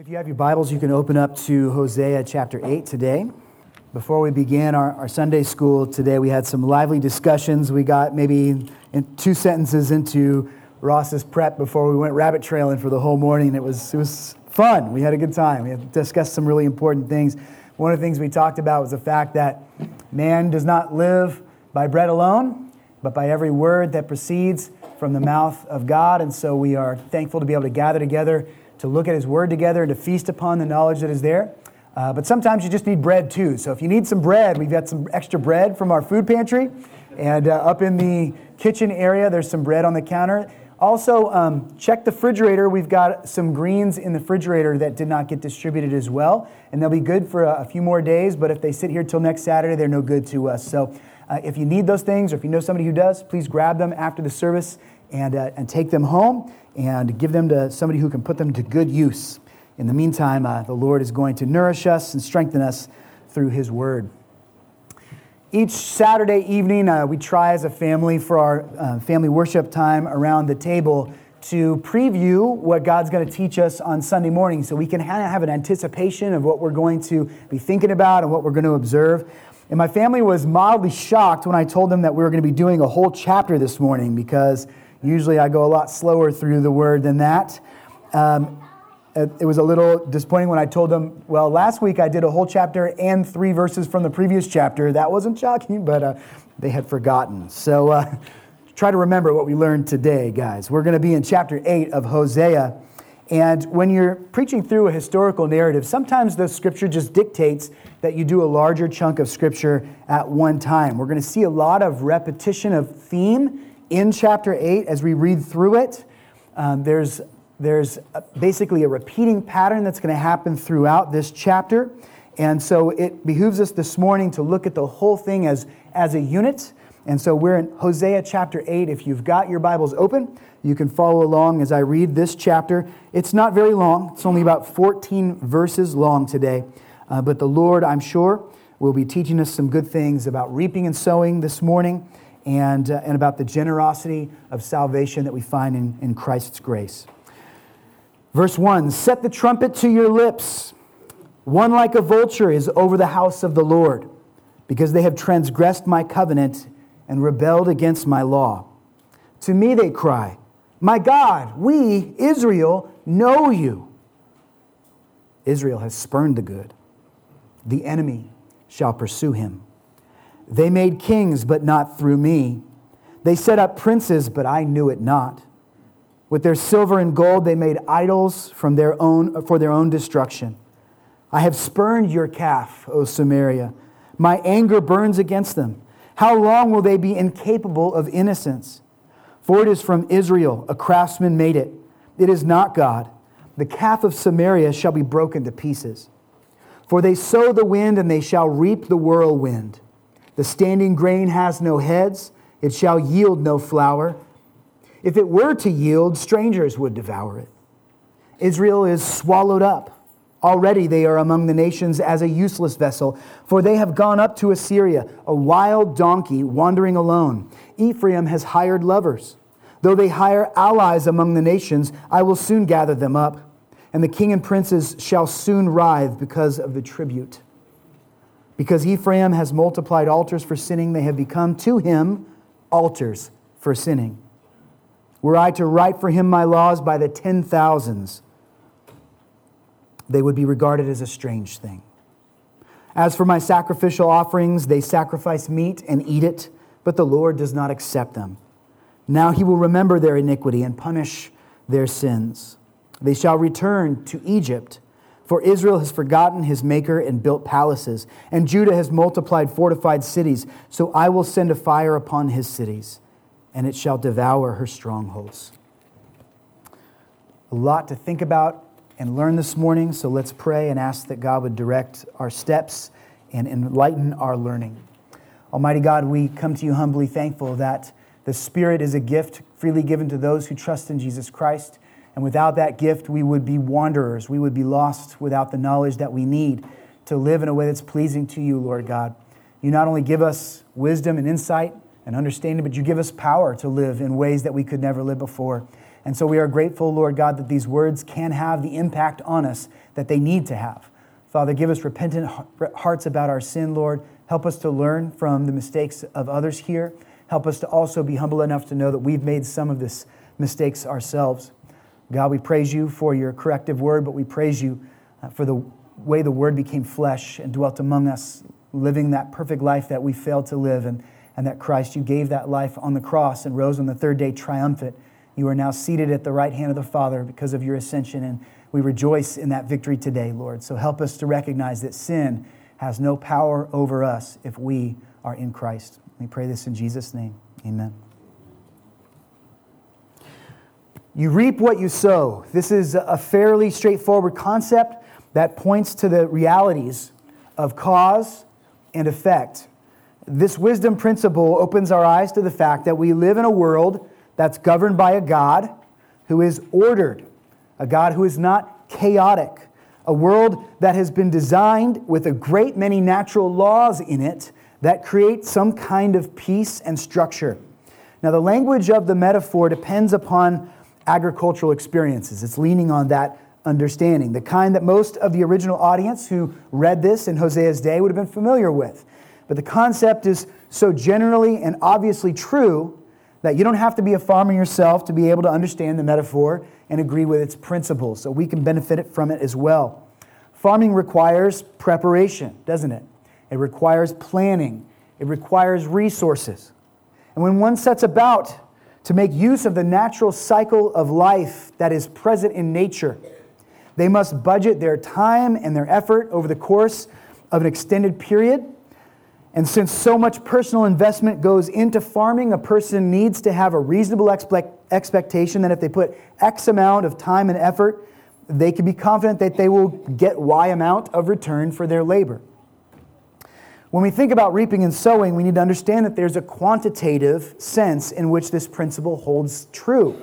If you have your Bibles, you can open up to Hosea chapter 8 today. Before we began our, our Sunday school today, we had some lively discussions. We got maybe in two sentences into Ross's prep before we went rabbit trailing for the whole morning. It was, it was fun. We had a good time. We discussed some really important things. One of the things we talked about was the fact that man does not live by bread alone, but by every word that proceeds from the mouth of God. And so we are thankful to be able to gather together to look at His Word together and to feast upon the knowledge that is there. Uh, but sometimes you just need bread too. So if you need some bread, we've got some extra bread from our food pantry. And uh, up in the kitchen area, there's some bread on the counter. Also, um, check the refrigerator. We've got some greens in the refrigerator that did not get distributed as well. And they'll be good for a, a few more days, but if they sit here till next Saturday, they're no good to us. So uh, if you need those things or if you know somebody who does, please grab them after the service and, uh, and take them home and give them to somebody who can put them to good use. In the meantime, uh, the Lord is going to nourish us and strengthen us through His Word. Each Saturday evening, uh, we try as a family for our uh, family worship time around the table to preview what God's going to teach us on Sunday morning so we can have an anticipation of what we're going to be thinking about and what we're going to observe. And my family was mildly shocked when I told them that we were going to be doing a whole chapter this morning because Usually I go a lot slower through the word than that. Um, it was a little disappointing when I told them, well, last week I did a whole chapter and three verses from the previous chapter. That wasn't shocking, but uh, they had forgotten. So uh, try to remember what we learned today, guys. We're going to be in chapter 8 of Hosea. And when you're preaching through a historical narrative, sometimes the scripture just dictates that you do a larger chunk of scripture at one time. We're going to see a lot of repetition of theme in chapter 8, as we read through it, um, there's, there's basically a repeating pattern that's going to happen throughout this chapter. And so it behooves us this morning to look at the whole thing as, as a unit. And so we're in Hosea chapter 8. If you've got your Bibles open, you can follow along as I read this chapter. It's not very long, it's only about 14 verses long today. Uh, but the Lord, I'm sure, will be teaching us some good things about reaping and sowing this morning and, uh, and about the generosity of salvation that we find in, in Christ's grace. Verse 1 Set the trumpet to your lips. One like a vulture is over the house of the Lord, because they have transgressed my covenant and rebelled against my law. To me they cry, My God, we, Israel, know you. Israel has spurned the good. The enemy shall pursue him. They made kings, but not through me. They set up princes, but I knew it not. With their silver and gold, they made idols from their own, for their own destruction. I have spurned your calf, O Samaria. My anger burns against them. How long will they be incapable of innocence? For it is from Israel, a craftsman made it. It is not God. The calf of Samaria shall be broken to pieces. For they sow the wind, and they shall reap the whirlwind. The standing grain has no heads, it shall yield no flour. If it were to yield, strangers would devour it. Israel is swallowed up. Already they are among the nations as a useless vessel, for they have gone up to Assyria, a wild donkey wandering alone. Ephraim has hired lovers. Though they hire allies among the nations, I will soon gather them up, and the king and princes shall soon writhe because of the tribute. Because Ephraim has multiplied altars for sinning, they have become to him altars for sinning. Were I to write for him my laws by the ten thousands, they would be regarded as a strange thing. As for my sacrificial offerings, they sacrifice meat and eat it, but the Lord does not accept them. Now he will remember their iniquity and punish their sins. They shall return to Egypt for Israel has forgotten his maker and built palaces, and Judah has multiplied fortified cities. So I will send a fire upon his cities, and it shall devour her strongholds. A lot to think about and learn this morning, so let's pray and ask that God would direct our steps and enlighten our learning. Almighty God, we come to you humbly thankful that the Spirit is a gift freely given to those who trust in Jesus Christ. And without that gift, we would be wanderers. We would be lost without the knowledge that we need to live in a way that's pleasing to you, Lord God. You not only give us wisdom and insight and understanding, but you give us power to live in ways that we could never live before. And so we are grateful, Lord God, that these words can have the impact on us that they need to have. Father, give us repentant hearts about our sin, Lord. Help us to learn from the mistakes of others here. Help us to also be humble enough to know that we've made some of this mistakes ourselves. God, we praise you for your corrective word, but we praise you uh, for the way the word became flesh and dwelt among us, living that perfect life that we failed to live, and, and that Christ, you gave that life on the cross and rose on the third day triumphant. You are now seated at the right hand of the Father because of your ascension, and we rejoice in that victory today, Lord. So help us to recognize that sin has no power over us if we are in Christ. We pray this in Jesus' name. Amen. You reap what you sow. This is a fairly straightforward concept that points to the realities of cause and effect. This wisdom principle opens our eyes to the fact that we live in a world that's governed by a God who is ordered, a God who is not chaotic, a world that has been designed with a great many natural laws in it that create some kind of peace and structure. Now, the language of the metaphor depends upon agricultural experiences. It's leaning on that understanding, the kind that most of the original audience who read this in Hosea's day would have been familiar with. But the concept is so generally and obviously true that you don't have to be a farmer yourself to be able to understand the metaphor and agree with its principles. So we can benefit from it as well. Farming requires preparation, doesn't it? It requires planning, it requires resources. And when one sets about to make use of the natural cycle of life that is present in nature, they must budget their time and their effort over the course of an extended period. And since so much personal investment goes into farming, a person needs to have a reasonable expectation that if they put X amount of time and effort, they can be confident that they will get Y amount of return for their labor. When we think about reaping and sowing, we need to understand that there's a quantitative sense in which this principle holds true.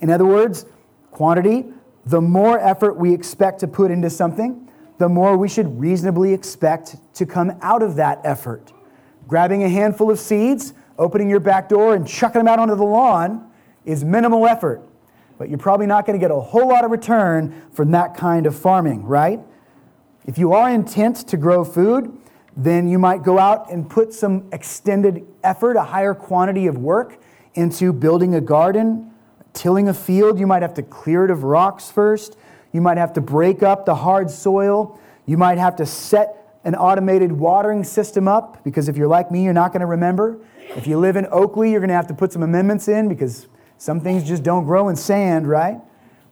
In other words, quantity, the more effort we expect to put into something, the more we should reasonably expect to come out of that effort. Grabbing a handful of seeds, opening your back door, and chucking them out onto the lawn is minimal effort. But you're probably not going to get a whole lot of return from that kind of farming, right? If you are intent to grow food, then you might go out and put some extended effort, a higher quantity of work into building a garden, tilling a field. You might have to clear it of rocks first. You might have to break up the hard soil. You might have to set an automated watering system up because if you're like me, you're not going to remember. If you live in Oakley, you're going to have to put some amendments in because some things just don't grow in sand, right?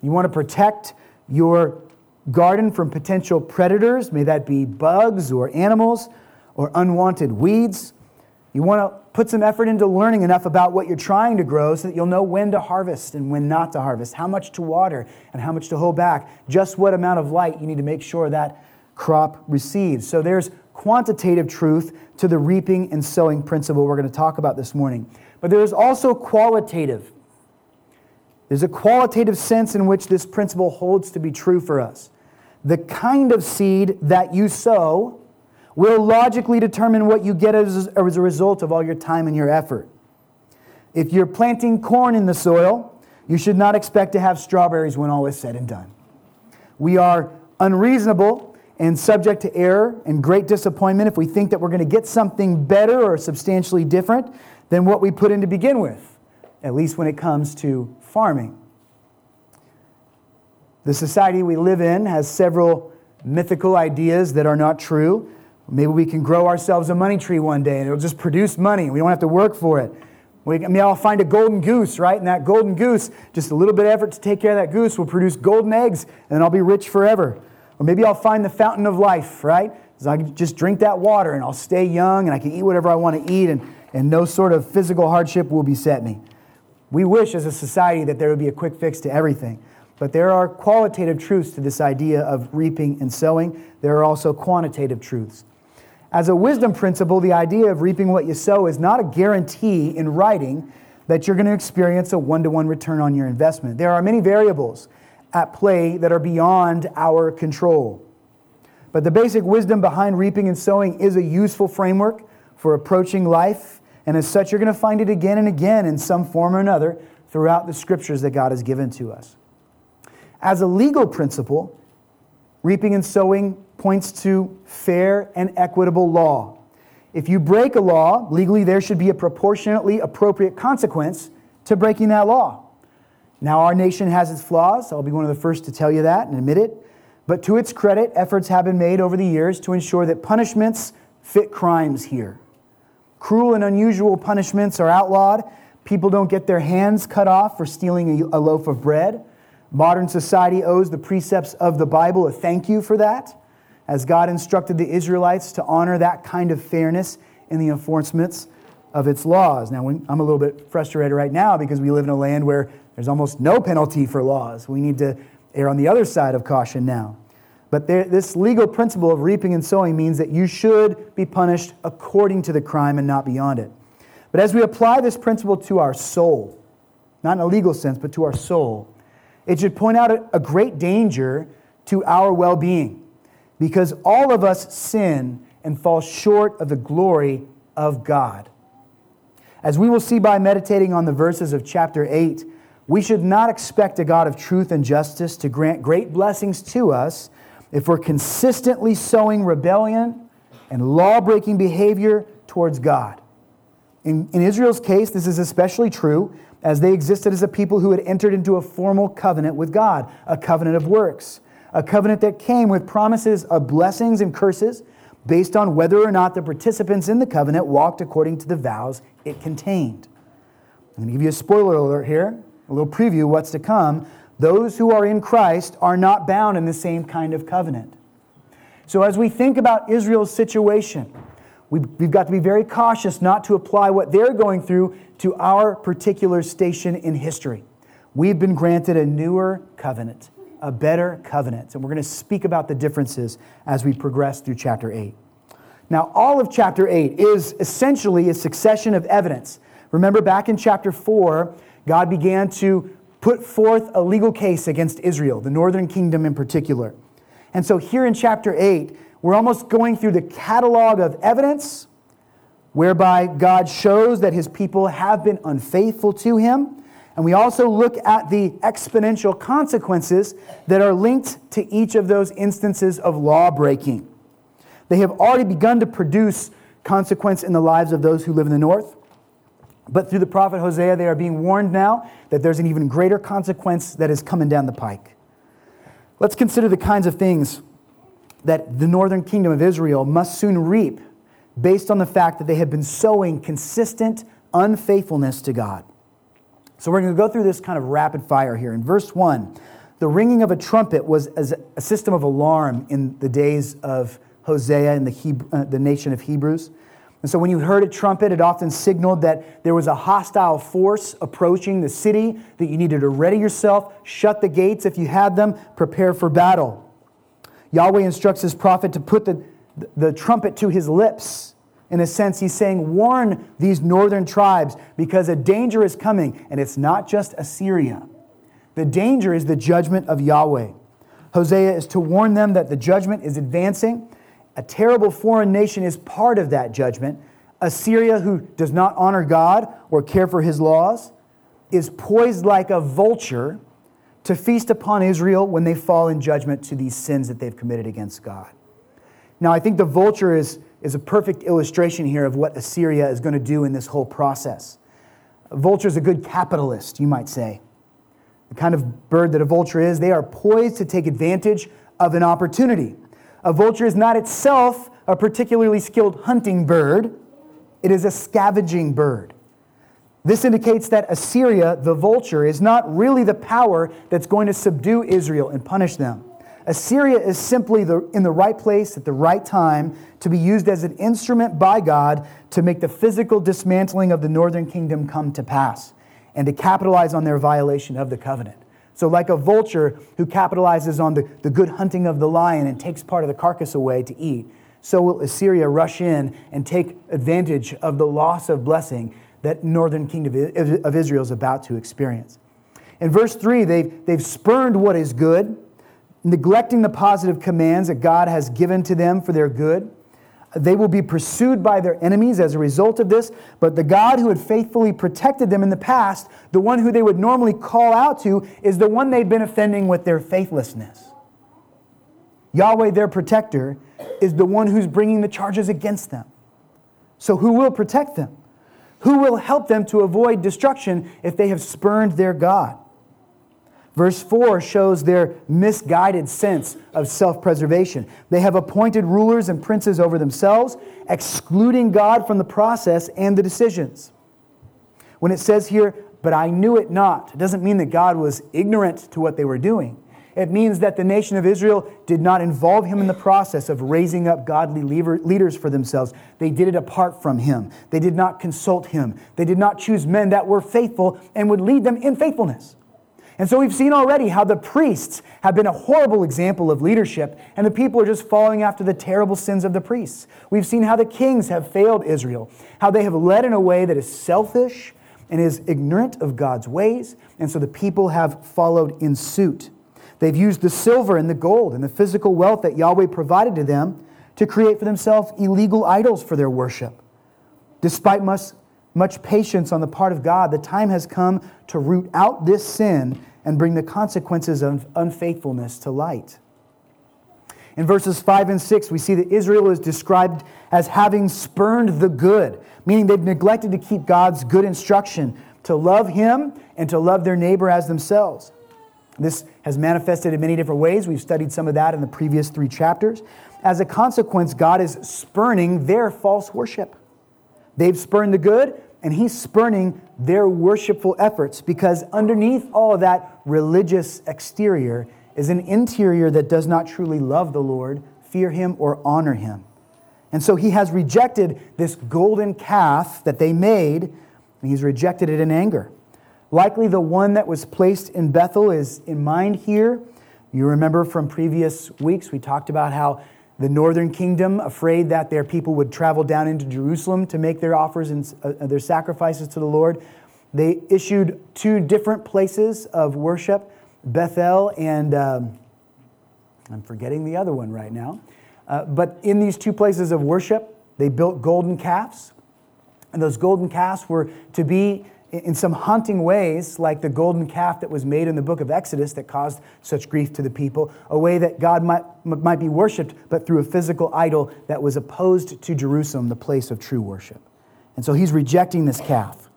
You want to protect your garden from potential predators, may that be bugs or animals or unwanted weeds. You want to put some effort into learning enough about what you're trying to grow so that you'll know when to harvest and when not to harvest, how much to water and how much to hold back, just what amount of light you need to make sure that crop receives. So there's quantitative truth to the reaping and sowing principle we're going to talk about this morning. But there's also qualitative. There's a qualitative sense in which this principle holds to be true for us. The kind of seed that you sow will logically determine what you get as, as a result of all your time and your effort. If you're planting corn in the soil, you should not expect to have strawberries when all is said and done. We are unreasonable and subject to error and great disappointment if we think that we're going to get something better or substantially different than what we put in to begin with, at least when it comes to farming. The society we live in has several mythical ideas that are not true. Maybe we can grow ourselves a money tree one day and it'll just produce money. We don't have to work for it. We, I mean, I'll find a golden goose, right? And that golden goose, just a little bit of effort to take care of that goose will produce golden eggs and I'll be rich forever. Or maybe I'll find the fountain of life, right? So I can just drink that water and I'll stay young and I can eat whatever I want to eat and, and no sort of physical hardship will beset me. We wish as a society that there would be a quick fix to everything. But there are qualitative truths to this idea of reaping and sowing. There are also quantitative truths. As a wisdom principle, the idea of reaping what you sow is not a guarantee in writing that you're going to experience a one to one return on your investment. There are many variables at play that are beyond our control. But the basic wisdom behind reaping and sowing is a useful framework for approaching life. And as such, you're going to find it again and again in some form or another throughout the scriptures that God has given to us. As a legal principle, reaping and sowing points to fair and equitable law. If you break a law, legally there should be a proportionately appropriate consequence to breaking that law. Now, our nation has its flaws. I'll be one of the first to tell you that and admit it. But to its credit, efforts have been made over the years to ensure that punishments fit crimes here. Cruel and unusual punishments are outlawed. People don't get their hands cut off for stealing a loaf of bread. Modern society owes the precepts of the Bible a thank you for that, as God instructed the Israelites to honor that kind of fairness in the enforcements of its laws. Now, I'm a little bit frustrated right now because we live in a land where there's almost no penalty for laws. We need to err on the other side of caution now. But there, this legal principle of reaping and sowing means that you should be punished according to the crime and not beyond it. But as we apply this principle to our soul, not in a legal sense, but to our soul, it should point out a, great danger to our well being because all of us sin and fall short of the glory of God. As we will see by meditating on the verses of chapter 8, we should not expect a God of truth and justice to grant great blessings to us if we're consistently sowing rebellion and law breaking behavior towards God. In, in, Israel's case, this is especially true as they existed as a people who had entered into a formal covenant with God, a covenant of works, a covenant that came with promises of blessings and curses based on whether or not the participants in the covenant walked according to the vows it contained. I'm going to give you a spoiler alert here a little preview what's to come. Those who are in Christ are not bound in the same kind of covenant. So, as we think about Israel's situation, we've got to be very cautious not to apply what they're going through to our particular station in history. We've been granted a newer covenant, a better covenant. And we're going to speak about the differences as we progress through chapter 8. Now, all of chapter 8 is essentially a succession of evidence. Remember back in chapter 4, God began to put forth a legal case against Israel, the northern kingdom in particular. And so here in chapter 8, we're almost going through the catalog of evidence whereby God shows that his people have been unfaithful to him. And we also look at the exponential consequences that are linked to each of those instances of law breaking. They have already begun to produce consequence in the lives of those who live in the north. But through the prophet Hosea, they are being warned now that there's an even greater consequence that is coming down the pike. Let's consider the kinds of things that the northern kingdom of Israel must soon reap based on the fact that they have been sowing consistent unfaithfulness to God. So we're going to go through this kind of rapid fire here. In verse 1, the ringing of a trumpet was as a system of alarm in the days of Hosea and the, Hebrew, uh, the nation of Hebrews. And so when you heard a trumpet, it often signaled that there was a hostile force approaching the city, that you needed to ready yourself, shut the gates if you had them, prepare for battle. Yahweh instructs his prophet to put the, the trumpet to his lips. In a sense, he's saying, Warn these northern tribes because a danger is coming, and it's not just Assyria. The danger is the judgment of Yahweh. Hosea is to warn them that the judgment is advancing a terrible foreign nation is part of that judgment. Assyria, who does not honor God or care for his laws, is poised like a vulture to feast upon Israel when they fall in judgment to these sins that they've committed against God. Now, I think the vulture is, is a perfect illustration here of what Assyria is going to do in this whole process. A vulture is a good capitalist, you might say. The kind of bird that a vulture is, they are poised to take advantage of an opportunity. A vulture is not itself a particularly skilled hunting bird, it is a scavenging bird. This indicates that Assyria, the vulture, is not really the power that's going to subdue Israel and punish them. Assyria is simply the, in the right place at the right time to be used as an instrument by God to make the physical dismantling of the northern kingdom come to pass and to capitalize on their violation of the covenant. So, like a vulture who capitalizes on the, the good hunting of the lion and takes part of the carcass away to eat, so will Assyria rush in and take advantage of the loss of blessing that northern kingdom of Israel is about to experience. In verse 3, they've, they've spurned what is good, neglecting the positive commands that God has given to them for their good. They will be pursued by their enemies as a result of this, but the God who had faithfully protected them in the past, the one who they would normally call out to, is the one they've been offending with their faithlessness. Yahweh, their protector, is the one who's bringing the charges against them. So, who will protect them? Who will help them to avoid destruction if they have spurned their God? Verse 4 shows their misguided sense of self preservation. They have appointed rulers and princes over themselves, excluding God from the process and the decisions. When it says here, but I knew it not, it doesn't mean that God was ignorant to what they were doing. It means that the nation of Israel did not involve him in the process of raising up godly leaders for themselves. They did it apart from him. They did not consult him. They did not choose men that were faithful and would lead them in faithfulness. And so we've seen already how the priests have been a horrible example of leadership, and the people are just following after the terrible sins of the priests. We've seen how the kings have failed Israel, how they have led in a way that is selfish and is ignorant of God's ways, and so the people have followed in suit. They've used the silver and the gold and the physical wealth that Yahweh provided to them to create for themselves illegal idols for their worship. Despite much, much patience on the part of God, the time has come to root out this sin and bring the consequences of unfaithfulness to light. In verses 5 and 6, we see that Israel is described as having spurned the good, meaning they've neglected to keep God's good instruction to love Him and to love their neighbor as themselves. This has manifested in many different ways. We've studied some of that in the previous three chapters. As a consequence, God is spurning their false worship. They've spurned the good, and He's spurning their worshipful efforts because underneath all of that religious exterior is an interior that does not truly love the Lord, fear Him, or honor Him. And so He has rejected this golden calf that they made, and He's rejected it in anger. Likely the one that was placed in Bethel is in mind here. You remember from previous weeks, we talked about how the northern kingdom, afraid that their people would travel down into Jerusalem to make their offers and uh, their sacrifices to the Lord, they issued two different places of worship Bethel and um, I'm forgetting the other one right now. Uh, but in these two places of worship, they built golden calves. And those golden calves were to be in some haunting ways, like the golden calf that was made in the book of Exodus that caused such grief to the people, a way that God might, might be worshiped, but through a physical idol that was opposed to Jerusalem, the place of true worship. And so he's rejecting this calf.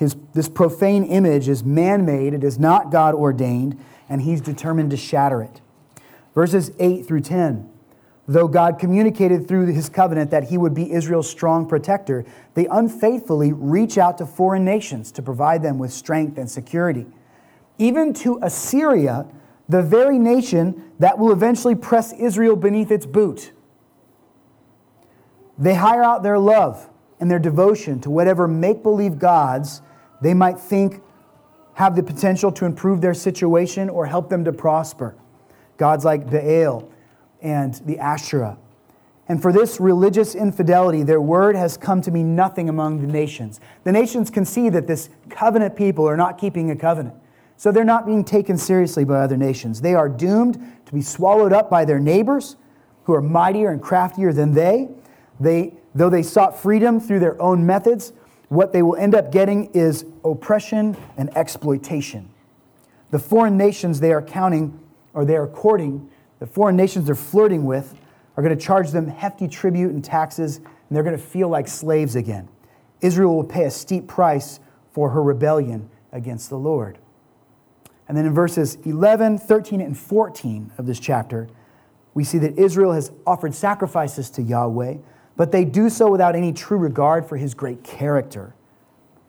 His, this profane image is man made, it is not God ordained, and he's determined to shatter it. Verses 8 through 10 Though God communicated through his covenant that he would be Israel's strong protector, they unfaithfully reach out to foreign nations to provide them with strength and security. Even to Assyria, the very nation that will eventually press Israel beneath its boot. They hire out their love and their devotion to whatever make believe gods they might think have the potential to improve their situation or help them to prosper. Gods like Baal and the Asherah. And for this religious infidelity, their word has come to mean nothing among the nations. The nations can see that this covenant people are not keeping a covenant. So they're not being taken seriously by other nations. They are doomed to be swallowed up by their neighbors who are mightier and craftier than they. They, though they sought freedom through their own methods, what they will end up getting is oppression and exploitation. The foreign nations they are counting or they are courting the foreign nations they're flirting with are going to charge them hefty tribute and taxes, and they're going to feel like slaves again. Israel will pay a steep price for her rebellion against the Lord. And then in verses 11, 13, and 14 of this chapter, we see that Israel has offered sacrifices to Yahweh, but they do so without any true regard for his great character.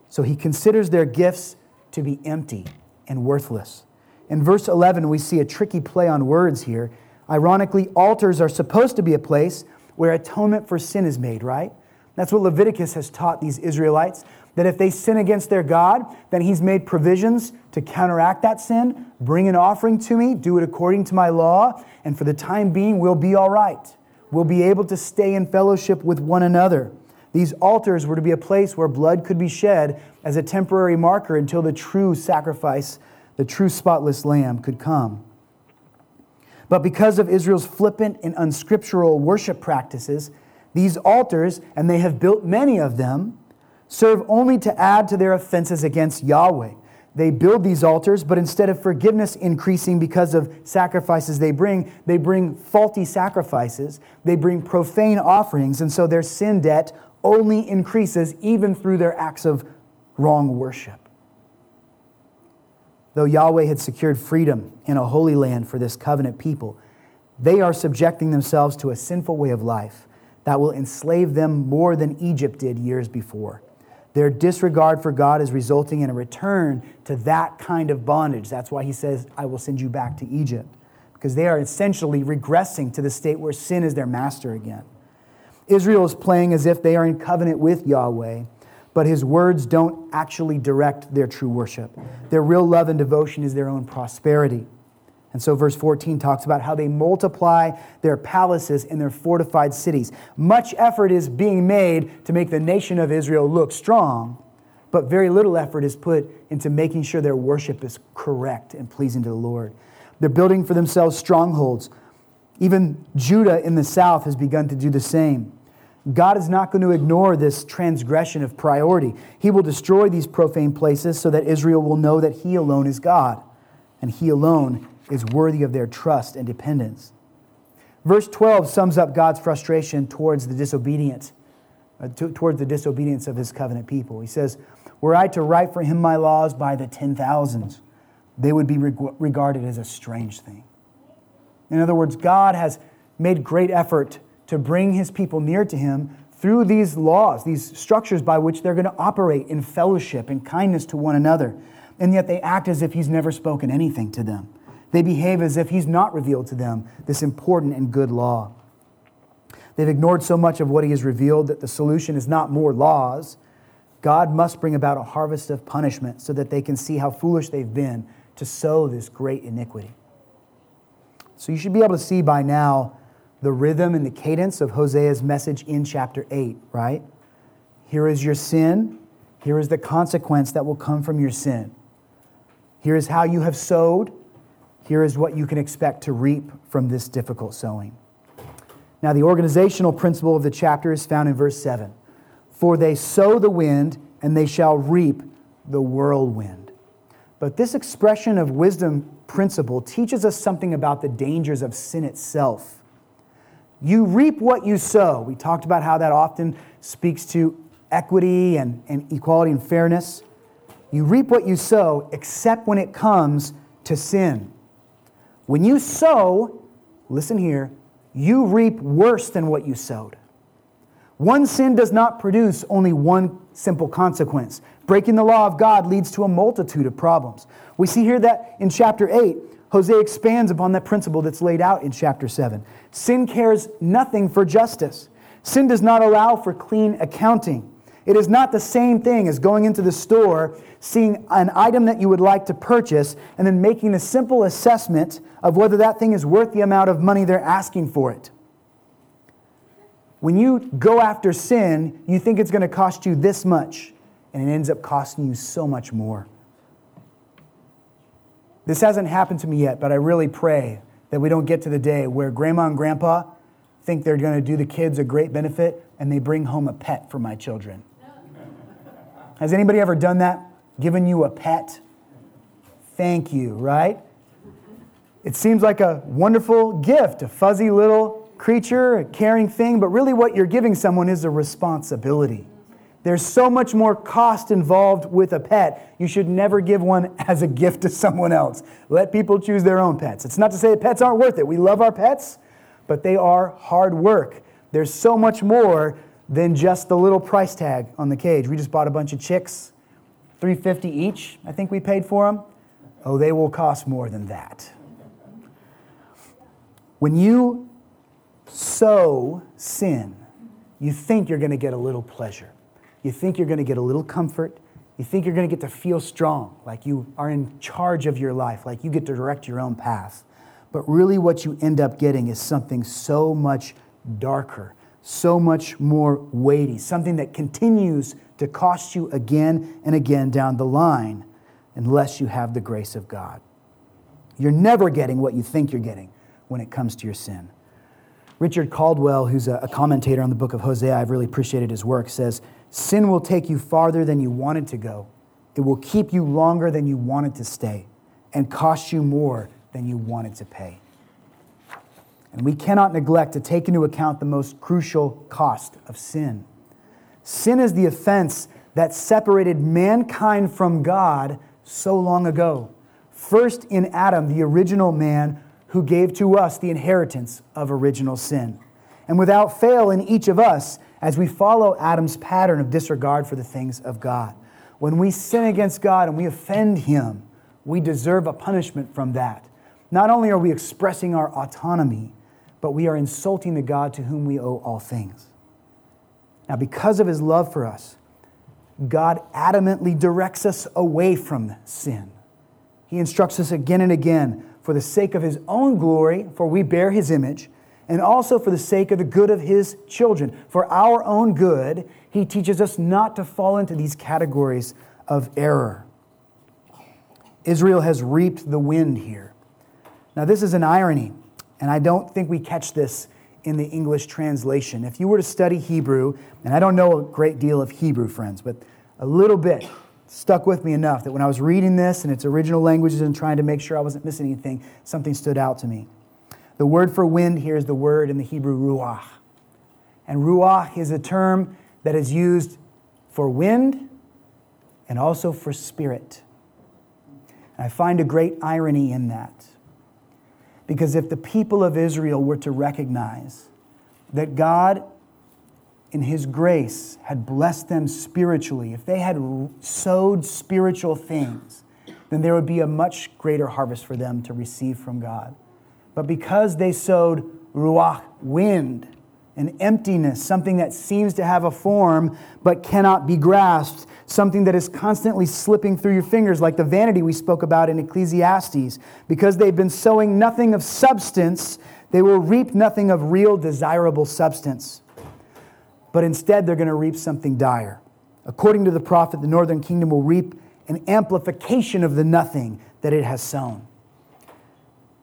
So he considers their gifts to be empty and worthless. In verse 11, we see a tricky play on words here. Ironically, altars are supposed to be a place where atonement for sin is made, right? That's what Leviticus has taught these Israelites that if they sin against their God, then He's made provisions to counteract that sin. Bring an offering to me, do it according to my law, and for the time being, we'll be all right. We'll be able to stay in fellowship with one another. These altars were to be a place where blood could be shed as a temporary marker until the true sacrifice the true spotless lamb could come. But because of Israel's flippant and unscriptural worship practices, These altars, and they have built many of them, serve only to add to their offenses against Yahweh. They build these altars, but instead of forgiveness increasing because of sacrifices they bring, they bring faulty sacrifices. They bring profane offerings, and so their sin debt only increases even through their acts of wrong worship. Though Yahweh had secured freedom in a holy land for this covenant people, they are subjecting themselves to a sinful way of life that will enslave them more than Egypt did years before. Their disregard for God is resulting in a return to that kind of bondage. That's why he says, I will send you back to Egypt, because they are essentially regressing to the state where sin is their master again. Israel is playing as if they are in covenant with Yahweh, but his words don't actually direct their true worship. Their real love and devotion is their own prosperity. And so, verse 14 talks about how they multiply their palaces in their fortified cities. Much effort is being made to make the nation of Israel look strong, but very little effort is put into making sure their worship is correct and pleasing to the Lord. They're building for themselves strongholds. Even Judah in the south has begun to do the same. God is not going to ignore this transgression of priority. He will destroy these profane places so that Israel will know that He alone is God and He alone is worthy of their trust and dependence. Verse 12 sums up God's frustration towards the disobedient, uh, to, towards the disobedience of his covenant people. He says, Were I to write for him my laws by the ten thousands, they would be reg- regarded as a strange thing. In other words, God has made great effort to bring his people near to him through these laws, these structures by which they're going to operate in fellowship and kindness to one another. And yet they act as if he's never spoken anything to them. They behave as if he's not revealed to them this important and good law. They've ignored so much of what he has revealed that the solution is not more laws. God must bring about a harvest of punishment so that they can see how foolish they've been to sow this great iniquity. So you should be able to see by now the rhythm and the cadence of Hosea's message in chapter 8, right? Here is your sin. Here is the consequence that will come from your sin. Here is how you have sowed. Here is what you can expect to reap from this difficult sowing. Now, the organizational principle of the chapter is found in verse 7 For they sow the wind, and they shall reap the whirlwind. But this expression of wisdom principle teaches us something about the dangers of sin itself. You reap what you sow. We talked about how that often speaks to equity and, and equality and fairness. You reap what you sow, except when it comes to sin. When you sow, listen here, you reap worse than what you sowed. One sin does not produce only one simple consequence. Breaking the law of God leads to a multitude of problems. We see here that in chapter 8, Hosea expands upon that principle that's laid out in chapter 7. Sin cares nothing for justice. Sin does not allow for clean accounting. It is not the same thing as going into the store, seeing an item that you would like to purchase, and then making a simple assessment of whether that thing is worth the amount of money they're asking for it. When you go after sin, you think it's going to cost you this much, and it ends up costing you so much more. This hasn't happened to me yet, but I really pray that we don't get to the day where grandma and grandpa think they're going to do the kids a great benefit and they bring home a pet for my children. Has anybody ever done that? Given you a pet? Thank you, right? It seems like a wonderful gift, a fuzzy little creature, a caring thing, but really what you're giving someone is a responsibility. There's so much more cost involved with a pet. You should never give one as a gift to someone else. Let people choose their own pets. It's not to say pets aren't worth it. We love our pets, but they are hard work. There's so much more than just the little price tag on the cage. We just bought a bunch of chicks, 350 each, I think we paid for them. Oh, they will cost more than that. When you sow sin, you think you're going to get a little pleasure. You think you're going to get a little comfort. You think you're going to get to feel strong, like you are in charge of your life, like you get to direct your own path. But really, what you end up getting is something so much darker so much more weighty, something that continues to cost you again and again down the line unless you have the grace of God. You're never getting what you think you're getting when it comes to your sin. Richard Caldwell, who's a commentator on the book of Hosea, I've really appreciated his work, says, Sin will take you farther than you wanted to go. It will keep you longer than you wanted to stay and cost you more than you wanted to pay. And we cannot neglect to take into account the most crucial cost of sin. Sin is the offense that separated mankind from God so long ago. First in Adam, the original man who gave to us the inheritance of original sin. And without fail in each of us, as we follow Adam's pattern of disregard for the things of God. When we sin against God and we offend Him, we deserve a punishment from that. Not only are we expressing our autonomy, but we are insulting the God to whom we owe all things. Now, because of His love for us, God adamantly directs us away from sin. He instructs us again and again for the sake of His own glory, for we bear His image and also for the sake of the good of his children. For our own good, he teaches us not to fall into these categories of error. Israel has reaped the wind here. Now, this is an irony, and I don't think we catch this in the English translation. If you were to study Hebrew, and I don't know a great deal of Hebrew, friends, but a little bit stuck with me enough that when I was reading this in its original languages and trying to make sure I wasn't missing anything, something stood out to me. The word for wind here is the word in the Hebrew ruach. And ruach is a term that is used for wind and also for spirit. And I find a great irony in that. Because if the people of Israel were to recognize that God, in His grace, had blessed them spiritually, if they had sowed spiritual things, then there would be a much greater harvest for them to receive from God. But because they sowed ruach, wind, an emptiness, something that seems to have a form but cannot be grasped, something that is constantly slipping through your fingers, like the vanity we spoke about in Ecclesiastes. Because they've been sowing nothing of substance, they will reap nothing of real desirable substance. But instead, they're going to reap something dire. According to the prophet, the northern kingdom will reap an amplification of the nothing that it has sown.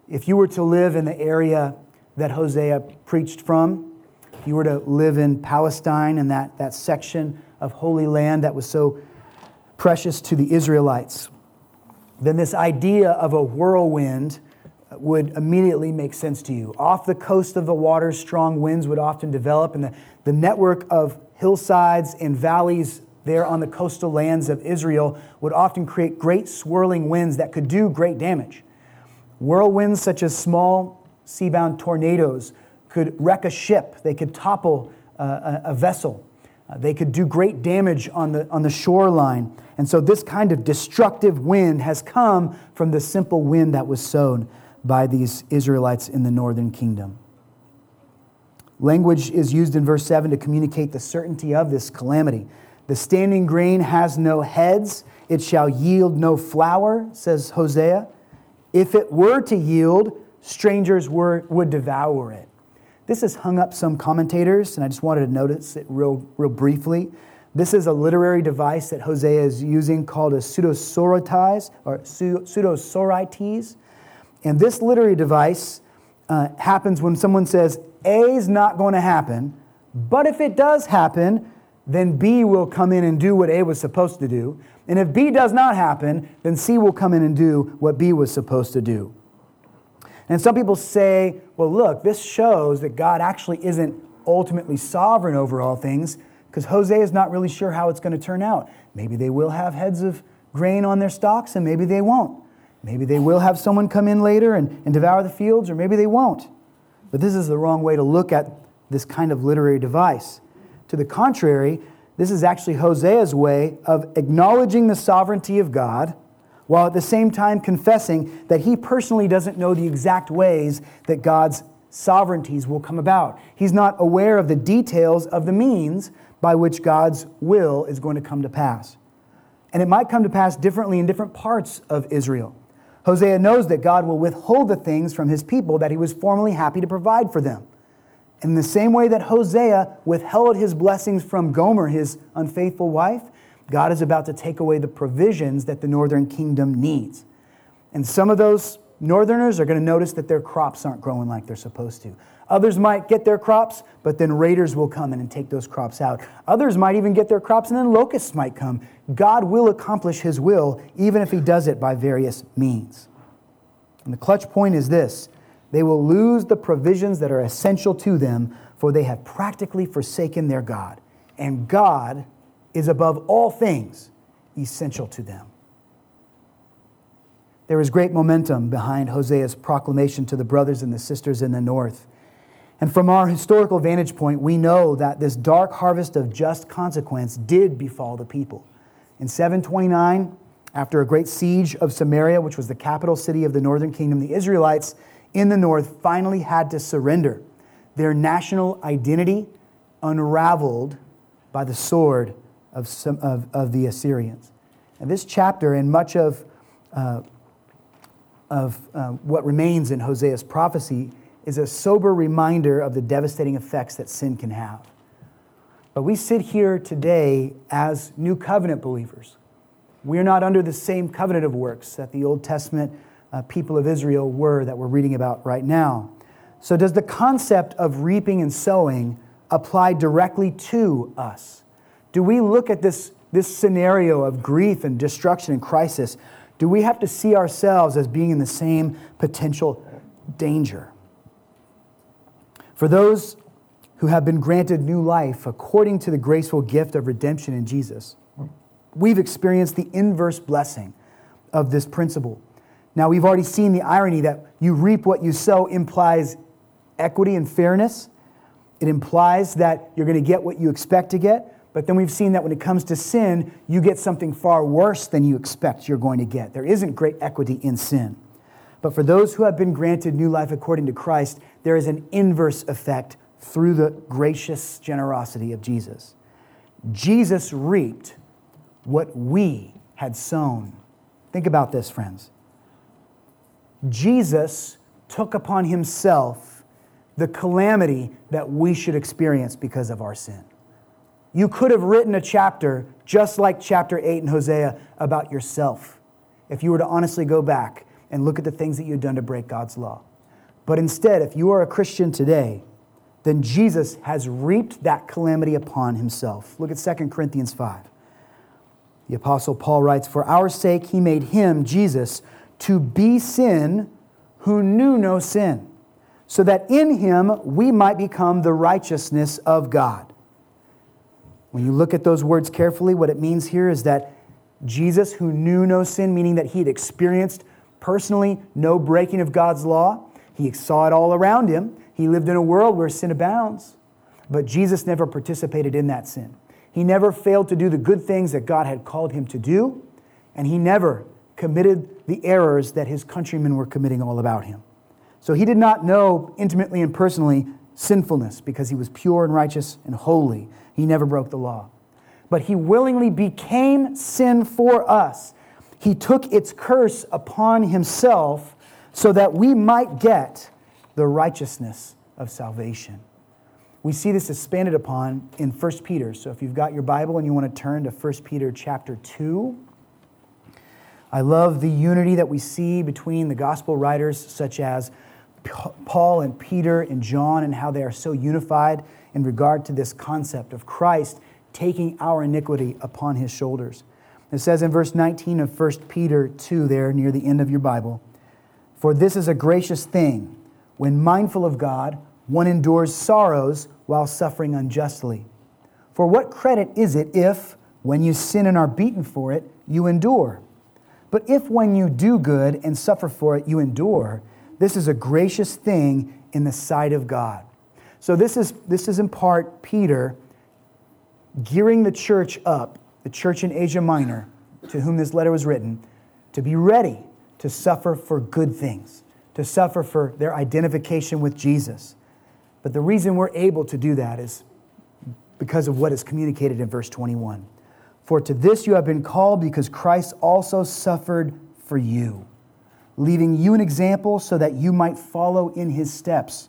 If you were to live in the area that Hosea preached from, if you were to live in Palestine and that, that section of Holy Land that was so precious to the Israelites, then this idea of a whirlwind would immediately make sense to you. Off the coast of the waters, strong winds would often develop, and the, the network of hillsides and valleys there on the coastal lands of Israel would often create great swirling winds that could do great damage. Whirlwinds, such as small seabound tornadoes, could wreck a ship, they could topple uh, a, a, vessel, uh, they could do great damage on the, on the shoreline. And so, this kind of destructive wind has come from the simple wind that was sown by these Israelites in the northern kingdom. Language is used in verse 7 to communicate the certainty of this calamity. The standing grain has no heads, it shall yield no flour, says Hosea. If it were to yield, strangers were, would devour it. This has hung up some commentators, and I just wanted to notice it real, real briefly. This is a literary device that Hosea is using called a pseudosorites or pseudosorites. And this literary device uh, happens when someone says A is not going to happen, but if it does happen, then B will come in and do what A was supposed to do. And if B does not happen, then C will come in and do what B was supposed to do. And some people say, well, look, this shows that God actually isn't ultimately sovereign over all things because Hosea is not really sure how it's going to turn out. Maybe they will have heads of grain on their stalks and maybe they won't. Maybe they will have someone come in later and, and devour the fields or maybe they won't. But this is the wrong way to look at this kind of literary device. To the contrary, this is actually Hosea's way of acknowledging the sovereignty of God while at the same time confessing that he personally doesn't know the exact ways that God's sovereignties will come about. He's not aware of the details of the means by which God's will is going to come to pass. And it might come to pass differently in different parts of Israel. Hosea knows that God will withhold the things from his people that he was formerly happy to provide for them. In the same way that Hosea withheld his blessings from Gomer, his unfaithful wife, God is about to take away the provisions that the northern kingdom needs. And some of those Northerners are going to notice that their crops aren't growing like they're supposed to. Others might get their crops, but then raiders will come in and take those crops out. Others might even get their crops, and then locusts might come. God will accomplish his will, even if he does it by various means. And the clutch point is this they will lose the provisions that are essential to them, for they have practically forsaken their God. And God is above all things essential to them. There is great momentum behind Hosea's proclamation to the brothers and the sisters in the north. And from our historical vantage point, we know that this dark harvest of just consequence did befall the people. In 729, after a great siege of Samaria, which was the capital city of the northern kingdom, the Israelites in the north finally had to surrender. Their national identity unraveled by the sword of, some, of, of the Assyrians. And this chapter and much of, uh, of uh, what remains in Hosea's prophecy is a sober reminder of the devastating effects that sin can have. But we sit here today as new covenant believers. We are not under the same covenant of works that the Old Testament uh, people of Israel were that we're reading about right now. So, does the concept of reaping and sowing apply directly to us? Do we look at this, this scenario of grief and destruction and crisis? Do we have to see ourselves as being in the same potential danger? For those who have been granted new life according to the graceful gift of redemption in Jesus, we've experienced the inverse blessing of this principle. Now, we've already seen the irony that you reap what you sow implies equity and fairness. It implies that you're going to get what you expect to get. But then we've seen that when it comes to sin, you get something far worse than you expect you're going to get. There isn't great equity in sin. But for those who have been granted new life according to Christ, there is an inverse effect through the gracious generosity of Jesus. Jesus reaped what we had sown. Think about this, friends. Jesus took upon himself the calamity that we should experience because of our sin. You could have written a chapter just like chapter 8 in Hosea about yourself if you were to honestly go back and look at the things that you've done to break God's law. But instead, if you are a Christian today, then Jesus has reaped that calamity upon himself. Look at 2 Corinthians 5. The Apostle Paul writes, For our sake he made him, Jesus, to be sin who knew no sin, so that in him we might become the righteousness of God. When you look at those words carefully, what it means here is that Jesus, who knew no sin, meaning that he had experienced personally no breaking of God's law, he saw it all around him. He lived in a world where sin abounds, but Jesus never participated in that sin. He never failed to do the good things that God had called him to do, and he never committed the errors that his countrymen were committing all about him. So he did not know intimately and personally sinfulness because he was pure and righteous and holy. He never broke the law. But he willingly became sin for us. He took its curse upon himself so that we might get the righteousness of salvation. We see this expanded upon in 1 Peter. So if you've got your Bible and you want to turn to 1 Peter chapter 2, I love the unity that we see between the gospel writers such as Paul and Peter and John and how they are so unified in regard to this concept of Christ taking our iniquity upon his shoulders. It says in verse 19 of 1 Peter 2, there near the end of your Bible, For this is a gracious thing, when mindful of God, one endures sorrows while suffering unjustly. For what credit is it if, when you sin and are beaten for it, you endure? But if when you do good and suffer for it, you endure, this is a gracious thing in the sight of God. So, this is, this is in part Peter gearing the church up, the church in Asia Minor, to whom this letter was written, to be ready to suffer for good things, to suffer for their identification with Jesus. But the reason we're able to do that is because of what is communicated in verse 21. For to this you have been called because Christ also suffered for you, leaving you an example so that you might follow in his steps.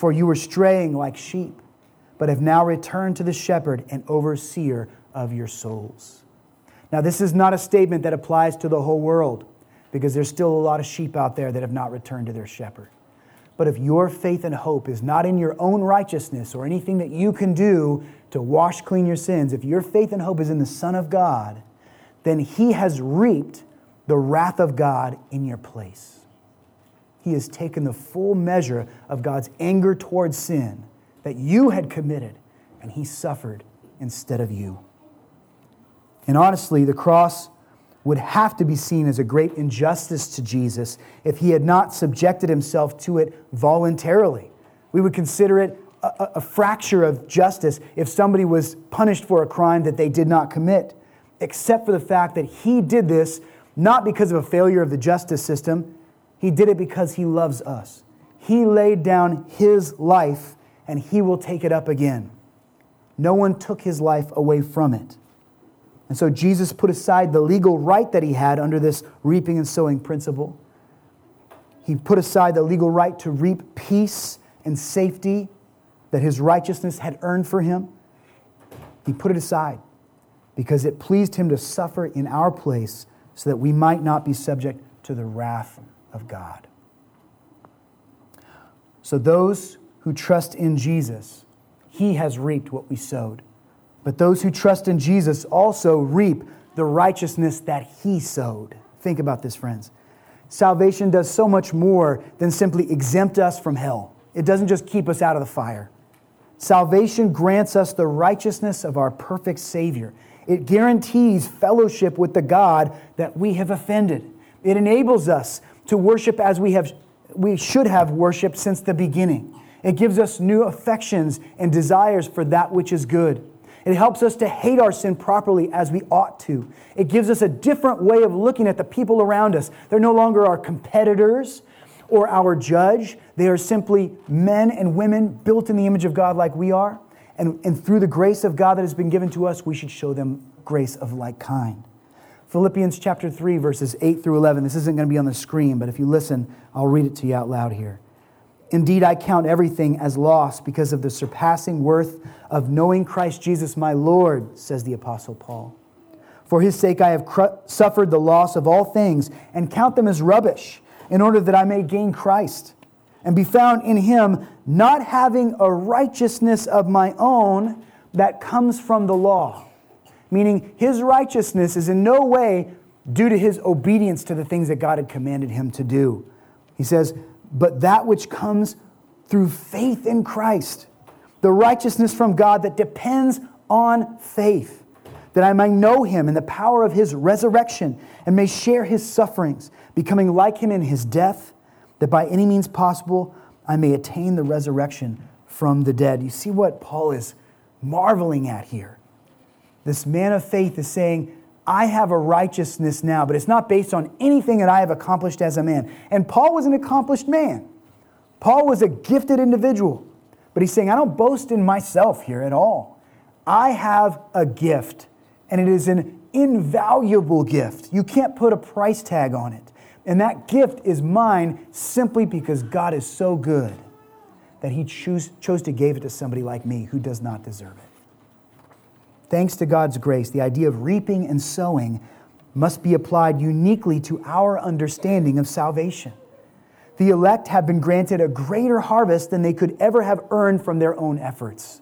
For you were straying like sheep, but have now returned to the shepherd and overseer of your souls. Now, this is not a statement that applies to the whole world because there's still a lot of sheep out there that have not returned to their shepherd. But if your faith and hope is not in your own righteousness or anything that you can do to wash clean your sins, if your faith and hope is in the Son of God, then He has reaped the wrath of God in your place. He has taken the full measure of God's anger towards sin that you had committed, and He suffered instead of you. And honestly, the cross would have to be seen as a great injustice to Jesus if he had not subjected himself to it voluntarily. We would consider it a, a, fracture of justice if somebody was punished for a crime that they did not commit, except for the fact that he did this not because of a failure of the justice system, he did it because he loves us. He laid down his life and he will take it up again. No one took his life away from it. And so Jesus put aside the legal right that he had under this reaping and sowing principle. He put aside the legal right to reap peace and safety that his righteousness had earned for him. He put it aside because it pleased him to suffer in our place so that we might not be subject to the wrath of God. So, those who trust in Jesus, he has reaped what we sowed. But those who trust in Jesus also reap the righteousness that he sowed. Think about this, friends. Salvation does so much more than simply exempt us from hell, it doesn't just keep us out of the fire. Salvation grants us the righteousness of our perfect Savior. It guarantees fellowship with the God that we have offended. It enables us to worship as we, have, we should have worshiped since the beginning. It gives us new affections and desires for that which is good. It helps us to hate our sin properly as we ought to. It gives us a different way of looking at the people around us. They're no longer our competitors or our judge. They are simply men and women built in the image of God like we are. And, and through the grace of God that has been given to us, we should show them grace of like kind. Philippians chapter 3, verses 8 through 11. This isn't going to be on the screen, but if you listen, I'll read it to you out loud here. Indeed, I count everything as loss because of the surpassing worth of knowing Christ Jesus my Lord, says the Apostle Paul. For his sake, I have suffered the loss of all things and count them as rubbish, in order that I may gain Christ and be found in him, not having a righteousness of my own that comes from the law. Meaning, his righteousness is in no way due to his obedience to the things that God had commanded him to do. He says, but that which comes through faith in Christ, the righteousness from God that depends on faith, that I might know him in the power of his resurrection and may share his sufferings, becoming like him in his death, that by any means possible I may attain the resurrection from the dead. You see what Paul is marveling at here. This man of faith is saying, I have a righteousness now, but it's not based on anything that I have accomplished as a man. And Paul was an accomplished man. Paul was a gifted individual. But he's saying, I don't boast in myself here at all. I have a gift, and it is an invaluable gift. You can't put a price tag on it. And that gift is mine simply because God is so good that he choose, chose to give it to somebody like me who does not deserve it. Thanks to God's grace, the idea of reaping and sowing must be applied uniquely to our understanding of salvation. The elect have been granted a greater harvest than they could ever have earned from their own efforts.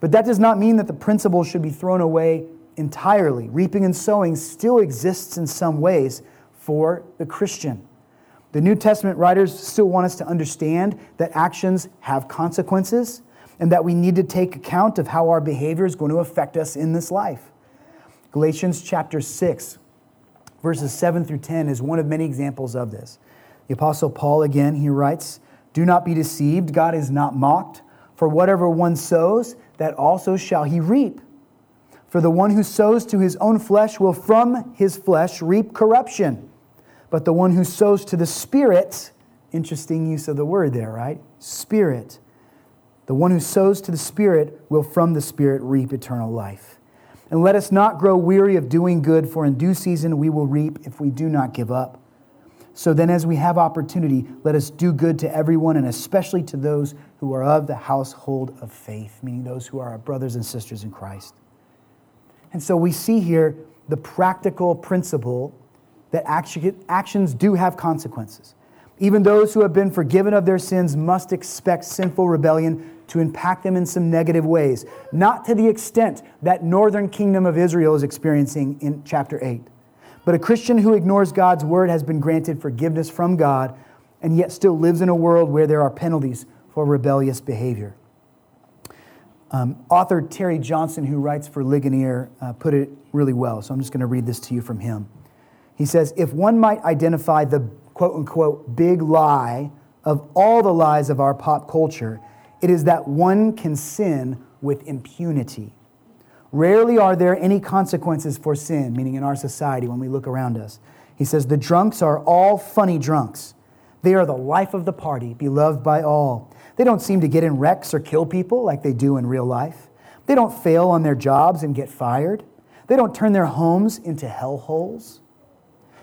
But that does not mean that the principle should be thrown away entirely. Reaping and sowing still exists in some ways for the Christian. The New Testament writers still want us to understand that actions have consequences and that we need to take account of how our behavior is going to affect us in this life. Galatians chapter 6, verses 7 through 10 is one of many examples of this. The Apostle Paul, again, he writes, Do not be deceived, God is not mocked, for whatever one sows, that also shall he reap. For the one who sows to his own flesh will from his flesh reap corruption, But the one who sows to the Spirit, interesting use of the word there, right? Spirit. The one who sows to the Spirit will from the Spirit reap eternal life. And let us not grow weary of doing good, for in due season we will reap if we do not give up. So then, as we have opportunity, let us do good to everyone, and especially to those who are of the household of faith, meaning those who are our brothers and sisters in Christ. And so we see here the practical principle that actions do have consequences. Even those who have been forgiven of their sins must expect sinful rebellion to impact them in some negative ways, not to the extent that northern kingdom of Israel is experiencing in chapter 8. But a Christian who ignores God's word has been granted forgiveness from God and yet still lives in a world where there are penalties for rebellious behavior. Um, author Terry Johnson, who writes for Ligonier, uh, put it really well. So I'm just going to read this to you from him. He says, If one might identify the quote unquote big lie of all the lies of our pop culture, it is that one can sin with impunity. Rarely are there any consequences for sin, meaning in our society when we look around us. He says, The drunks are all funny drunks. They are the life of the party, beloved by all. They don't seem to get in wrecks or kill people like they do in real life. They don't fail on their jobs and get fired. They don't turn their homes into hellholes.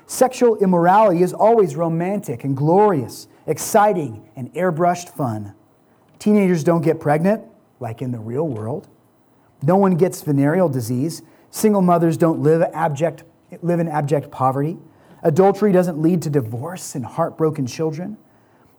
Sexual immorality is always romantic and glorious, exciting and airbrushed fun. Teenagers don't get pregnant, like in the real world. No one gets venereal disease. Single mothers don't live, abject, live in abject poverty. Adultery doesn't lead to divorce and heartbroken children.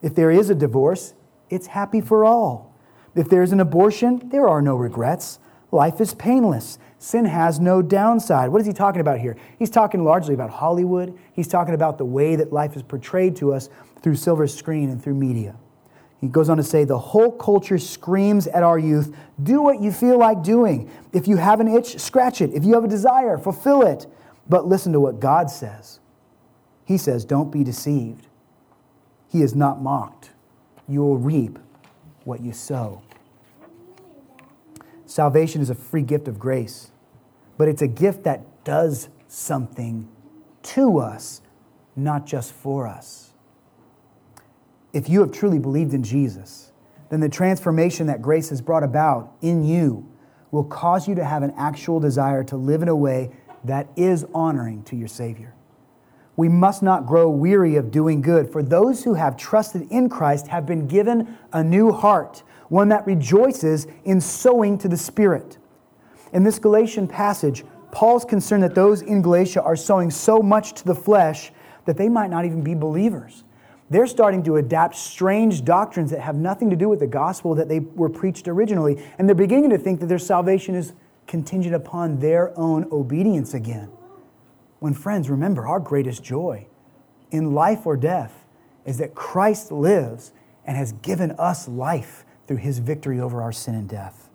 If there is a divorce, it's happy for all. If there's an abortion, there are no regrets. Life is painless. Sin has no downside. What is he talking about here? He's talking largely about Hollywood. He's talking about the way that life is portrayed to us through silver screen and through media. He goes on to say, the whole culture screams at our youth do what you feel like doing. If you have an itch, scratch it. If you have a desire, fulfill it. But listen to what God says. He says, don't be deceived. He is not mocked. You will reap what you sow. Salvation is a free gift of grace, but it's a gift that does something to us, not just for us. If you have truly believed in Jesus, then the transformation that grace has brought about in you will cause you to have an actual desire to live in a way that is honoring to your Savior. We must not grow weary of doing good, for those who have trusted in Christ have been given a new heart one that rejoices in sowing to the Spirit. In this Galatian passage, Paul's concerned that those in Galatia are sowing so much to the flesh that they might not even be believers. They're starting to adapt strange doctrines that have nothing to do with the gospel that they were preached originally, and they're beginning to think that their salvation is contingent upon their own obedience again. When, friends, remember, our greatest joy in life or death is that Christ lives and has given us life through his victory over our sin and death.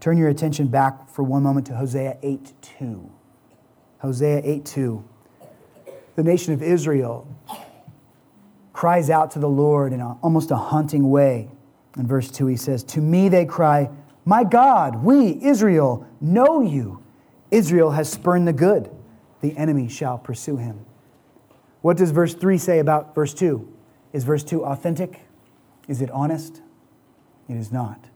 Turn your attention back for one moment to Hosea 8 2. Hosea 8 2. The nation of Israel cries out to the Lord in a, almost a haunting way. In verse 2, he says, To me they cry, My God, we, Israel, know you. Israel has spurned the good. The enemy shall pursue him. What does verse 3 say about verse 2? Is verse 2 authentic? Is it honest? It is not.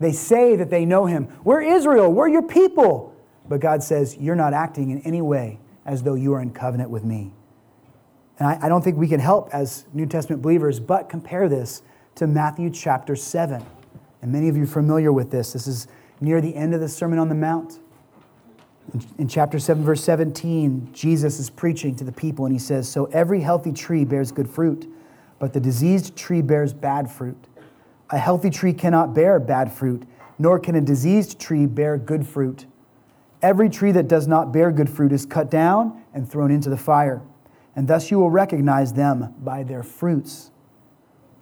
They say that they know him. We're Israel, we're your people. But God says, You're not acting in any way as though you are in covenant with me. And I, I don't think we can help as New Testament believers but compare this to Matthew chapter 7. And many of you are familiar with this. This is near the end of the Sermon on the Mount. In, in chapter 7, verse 17, Jesus is preaching to the people and he says, So every healthy tree bears good fruit but the diseased tree bears bad fruit. A healthy tree cannot bear bad fruit, nor can a diseased tree bear good fruit. Every tree that does not bear good fruit is cut down and thrown into the fire, and thus you will recognize them by their fruits.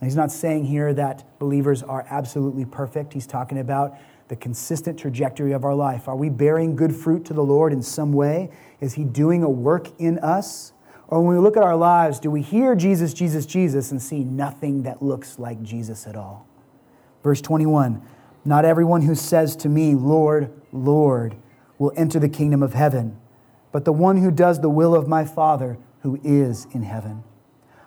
Now, he's not saying here that believers are absolutely perfect. He's talking about the consistent trajectory of our life. Are we bearing good fruit to the Lord in some way? Is He doing a work in us? Or when we look at our lives, do we hear Jesus, Jesus, Jesus, and see nothing that looks like Jesus at all? Verse 21 Not everyone who says to me, Lord, Lord, will enter the kingdom of heaven, but the one who does the will of my Father who is in heaven.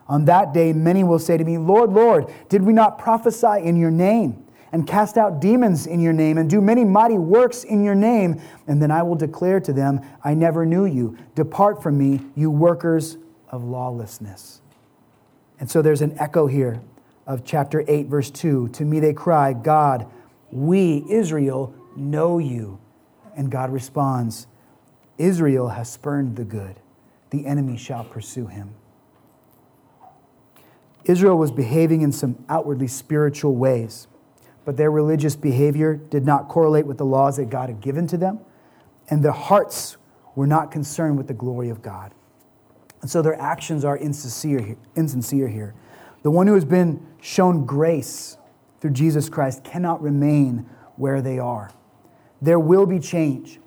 On that day, many will say to me, Lord, Lord, did we not prophesy in your name, and cast out demons in your name, and do many mighty works in your name? And then I will declare to them, I never knew you. Depart from me, you workers of lawlessness. And so there's an echo here of chapter 8, verse 2. To me they cry, God, we, Israel, know you. And God responds, Israel has spurned the good, the enemy shall pursue him. Israel was behaving in some outwardly spiritual ways, but their religious behavior did not correlate with the laws that God had given to them, and their hearts were not concerned with the glory of God. And so their actions are insincere, insincere here. The one who has been shown grace through Jesus Christ cannot remain where they are. There will be change.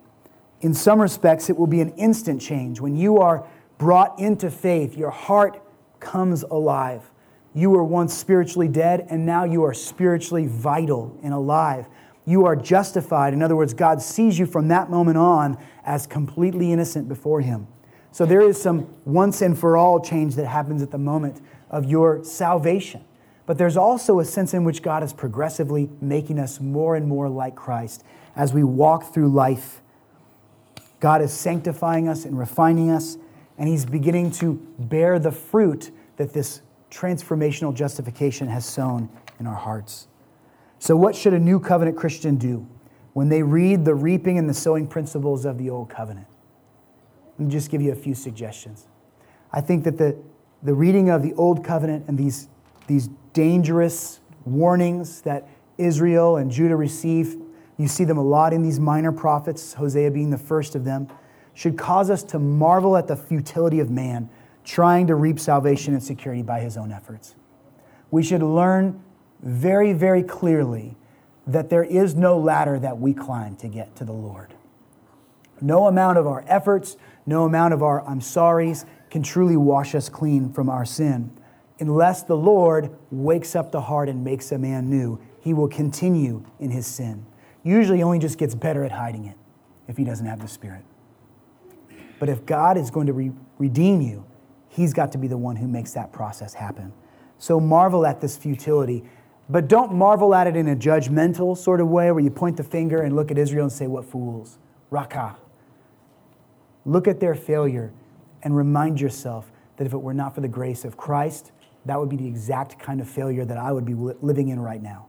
In some respects, it will be an instant change. When you are brought into faith, your heart comes alive. You were once spiritually dead, and now you are spiritually vital and alive. You are justified. In other words, God sees you from that moment on as completely innocent before Him. So there is some once and for all change that happens at the moment of your salvation. But there's also a sense in which God is progressively making us more and more like Christ as we walk through life God is sanctifying us and refining us, and He's beginning to bear the fruit that this transformational justification has sown in our hearts. So, what should a new covenant Christian do when they read the reaping and the sowing principles of the old covenant? Let me just give you a few suggestions. I think that the, the reading of the old covenant and these, these dangerous warnings that Israel and Judah receive you see them a lot in these minor prophets, Hosea being the first of them, should cause us to marvel at the futility of man trying to reap salvation and security by his own efforts. We should learn very, very clearly that there is no ladder that we climb to get to the Lord. No amount of our efforts, no amount of our I'm sorries can truly wash us clean from our sin. Unless the Lord wakes up the heart and makes a man new, he will continue in his sin usually only just gets better at hiding it if he doesn't have the Spirit. But if God is going to re- redeem you, he's got to be the one who makes that process happen. So marvel at this futility, but don't marvel at it in a judgmental sort of way where you point the finger and look at Israel and say, What fools? Raka. Look at their failure and remind yourself that if it were not for the grace of Christ, that would be the exact kind of failure that I would be living in right now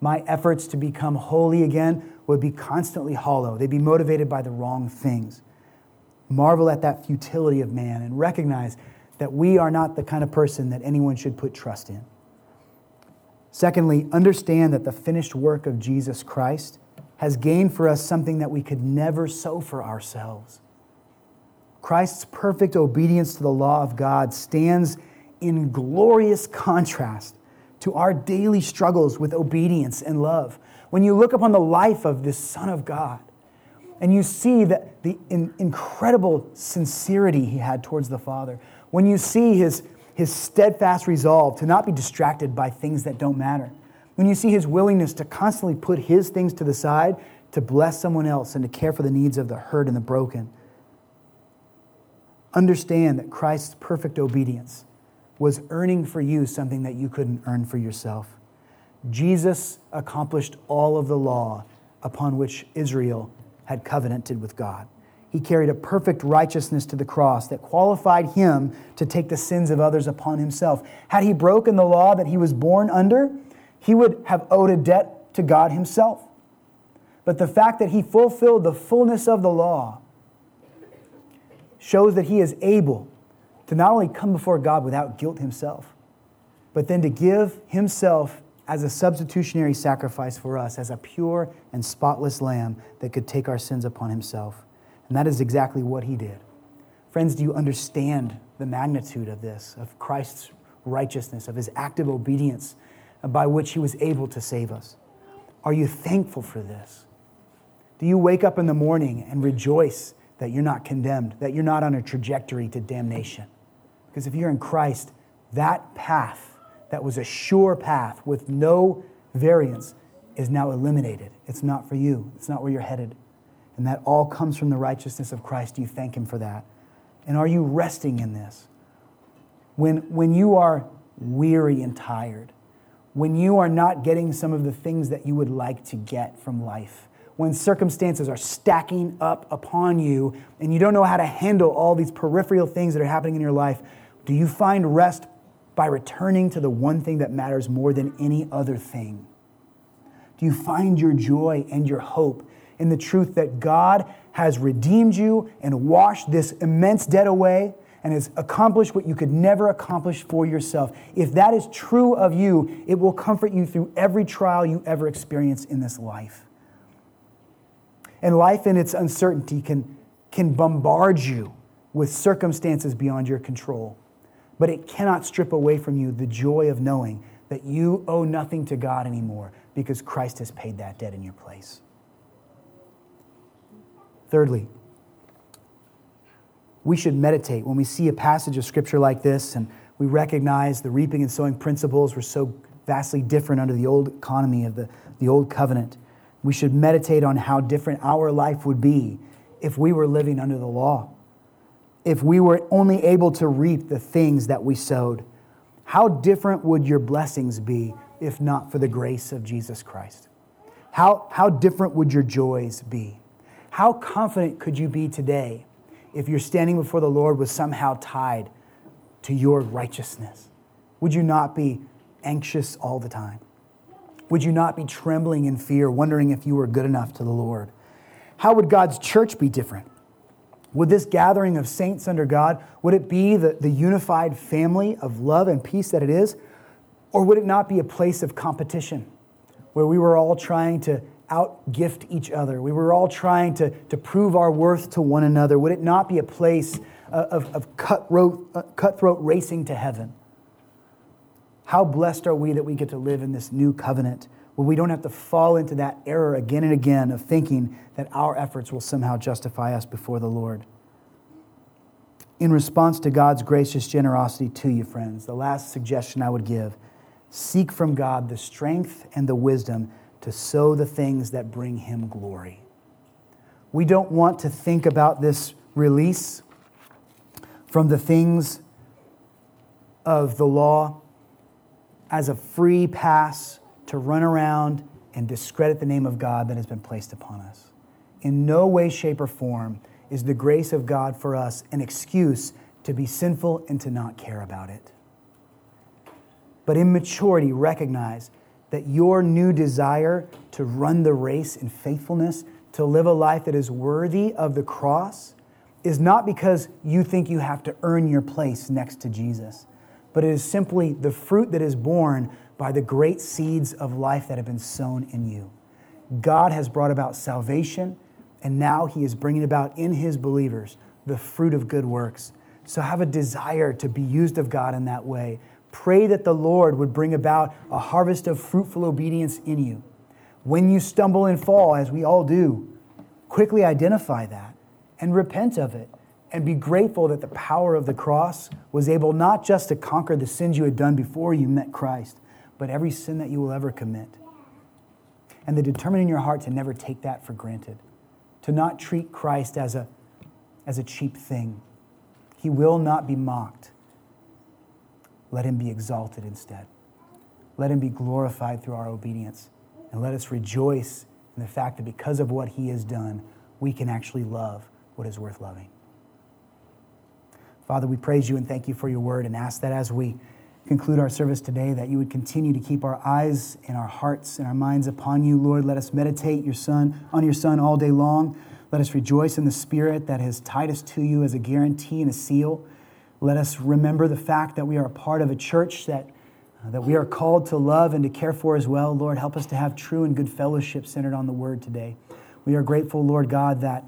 my efforts to become holy again would be constantly hollow. They'd be motivated by the wrong things. Marvel at that futility of man and recognize that we are not the kind of person that anyone should put trust in. Secondly, understand that the finished work of Jesus Christ has gained for us something that we could never sow for ourselves. Christ's perfect obedience to the law of God stands in glorious contrast to our daily struggles with obedience and love. When you look upon the life of this Son of God and you see that the in, incredible sincerity he had towards the Father, when you see his, his steadfast resolve to not be distracted by things that don't matter, when you see his willingness to constantly put his things to the side to bless someone else and to care for the needs of the hurt and the broken, understand that Christ's perfect obedience was earning for you something that you couldn't earn for yourself. Jesus accomplished all of the law upon which Israel had covenanted with God. He carried a perfect righteousness to the cross that qualified him to take the sins of others upon himself. Had he broken the law that he was born under, he would have owed a debt to God himself. But the fact that he fulfilled the fullness of the law shows that he is able to not only come before God without guilt himself, but then to give himself as a substitutionary sacrifice for us, as a pure and spotless lamb that could take our sins upon himself. And that is exactly what he did. Friends, do you understand the magnitude of this, of Christ's righteousness, of his active obedience by which he was able to save us? Are you thankful for this? Do you wake up in the morning and rejoice that you're not condemned, that you're not on a trajectory to damnation? Because if you're in Christ, that path that was a sure path with no variance is now eliminated. It's not for you, it's not where you're headed. and that all comes from the righteousness of Christ. Do you thank Him for that? And are you resting in this? When, when you are weary and tired, when you are not getting some of the things that you would like to get from life, when circumstances are stacking up upon you and you don't know how to handle all these peripheral things that are happening in your life, do you find rest by returning to the one thing that matters more than any other thing? Do you find your joy and your hope in the truth that God has redeemed you and washed this immense debt away and has accomplished what you could never accomplish for yourself. If that is true of you, it will comfort you through every trial you ever experience in this life. And life in its uncertainty can, can bombard you with circumstances beyond your control. But it cannot strip away from you the joy of knowing that you owe nothing to God anymore because Christ has paid that debt in your place. Thirdly, we should meditate when we see a passage of scripture like this and we recognize the reaping and sowing principles were so vastly different under the old economy of the, the old covenant. We should meditate on how different our life would be if we were living under the law, if we were only able to reap the things that we sowed. How different would your blessings be if not for the grace of Jesus Christ? How, how different would your joys be? How confident could you be today if you're standing before the Lord was somehow tied to your righteousness? Would you not be anxious all the time? Would you not be trembling in fear, wondering if you were good enough to the Lord? How would God's church be different? Would this gathering of saints under God, would it be the, the unified family of love and peace that it is? Or would it not be a place of competition where we were all trying to outgift each other. We were all trying to, to prove our worth to one another. Would it not be a place of, of cutthroat, uh, cutthroat racing to heaven? How blessed are we that we get to live in this new covenant where we don't have to fall into that error again and again of thinking that our efforts will somehow justify us before the Lord. In response to God's gracious generosity to you, friends, the last suggestion I would give seek from God the strength and the wisdom to sow the things that bring him glory. We don't want to think about this release from the things of the law as a free pass to run around and discredit the name of God that has been placed upon us. In no way, shape, or form is the grace of God for us an excuse to be sinful and to not care about it. But in maturity, recognize that your new desire to run the race in faithfulness, to live a life that is worthy of the cross, is not because you think you have to earn your place next to Jesus, but it is simply the fruit that is born by the great seeds of life that have been sown in you. God has brought about salvation, and now He is bringing about in His believers the fruit of good works. So have a desire to be used of God in that way Pray that the Lord would bring about a harvest of fruitful obedience in you. When you stumble and fall, as we all do, quickly identify that and repent of it and be grateful that the power of the cross was able not just to conquer the sins you had done before you met Christ, but every sin that you will ever commit. And the determine in your heart to never take that for granted, to not treat Christ as a, as a cheap thing. He will not be mocked. Let him be exalted instead. Let him be glorified through our obedience. And let us rejoice in the fact that because of what he has done, we can actually love what is worth loving. Father, we praise you and thank you for your word and ask that as we conclude our service today, that you would continue to keep our eyes and our hearts and our minds upon you, Lord. Let us meditate your son, on your Son all day long. Let us rejoice in the Spirit that has tied us to you as a guarantee and a seal. Let us remember the fact that we are a part of a church that, uh, that we are called to love and to care for as well. Lord, help us to have true and good fellowship centered on the word today. We are grateful, Lord God, that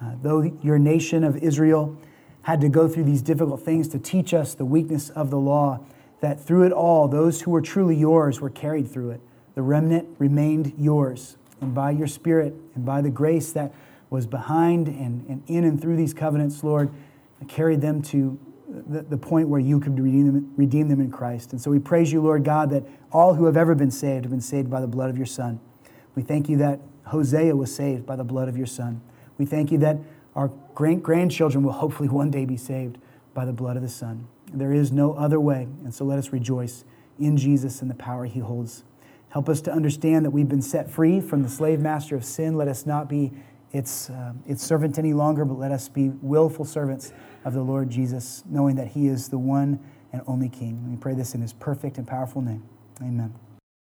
uh, though your nation of Israel had to go through these difficult things to teach us the weakness of the law, that through it all, those who were truly yours were carried through it. The remnant remained yours. And by your Spirit and by the grace that was behind and, and in and through these covenants, Lord, carried them to the, the point where you could redeem them, redeem them in Christ. And so we praise you, Lord God, that all who have ever been saved have been saved by the blood of your Son. We thank you that Hosea was saved by the blood of your Son. We thank you that our great grandchildren will hopefully one day be saved by the blood of the Son. There is no other way, and so let us rejoice in Jesus and the power he holds. Help us to understand that we've been set free from the slave master of sin. Let us not be its, uh, its servant any longer, but let us be willful servants of the Lord Jesus, knowing that he is the one and only King. We pray this in his perfect and powerful name. Amen.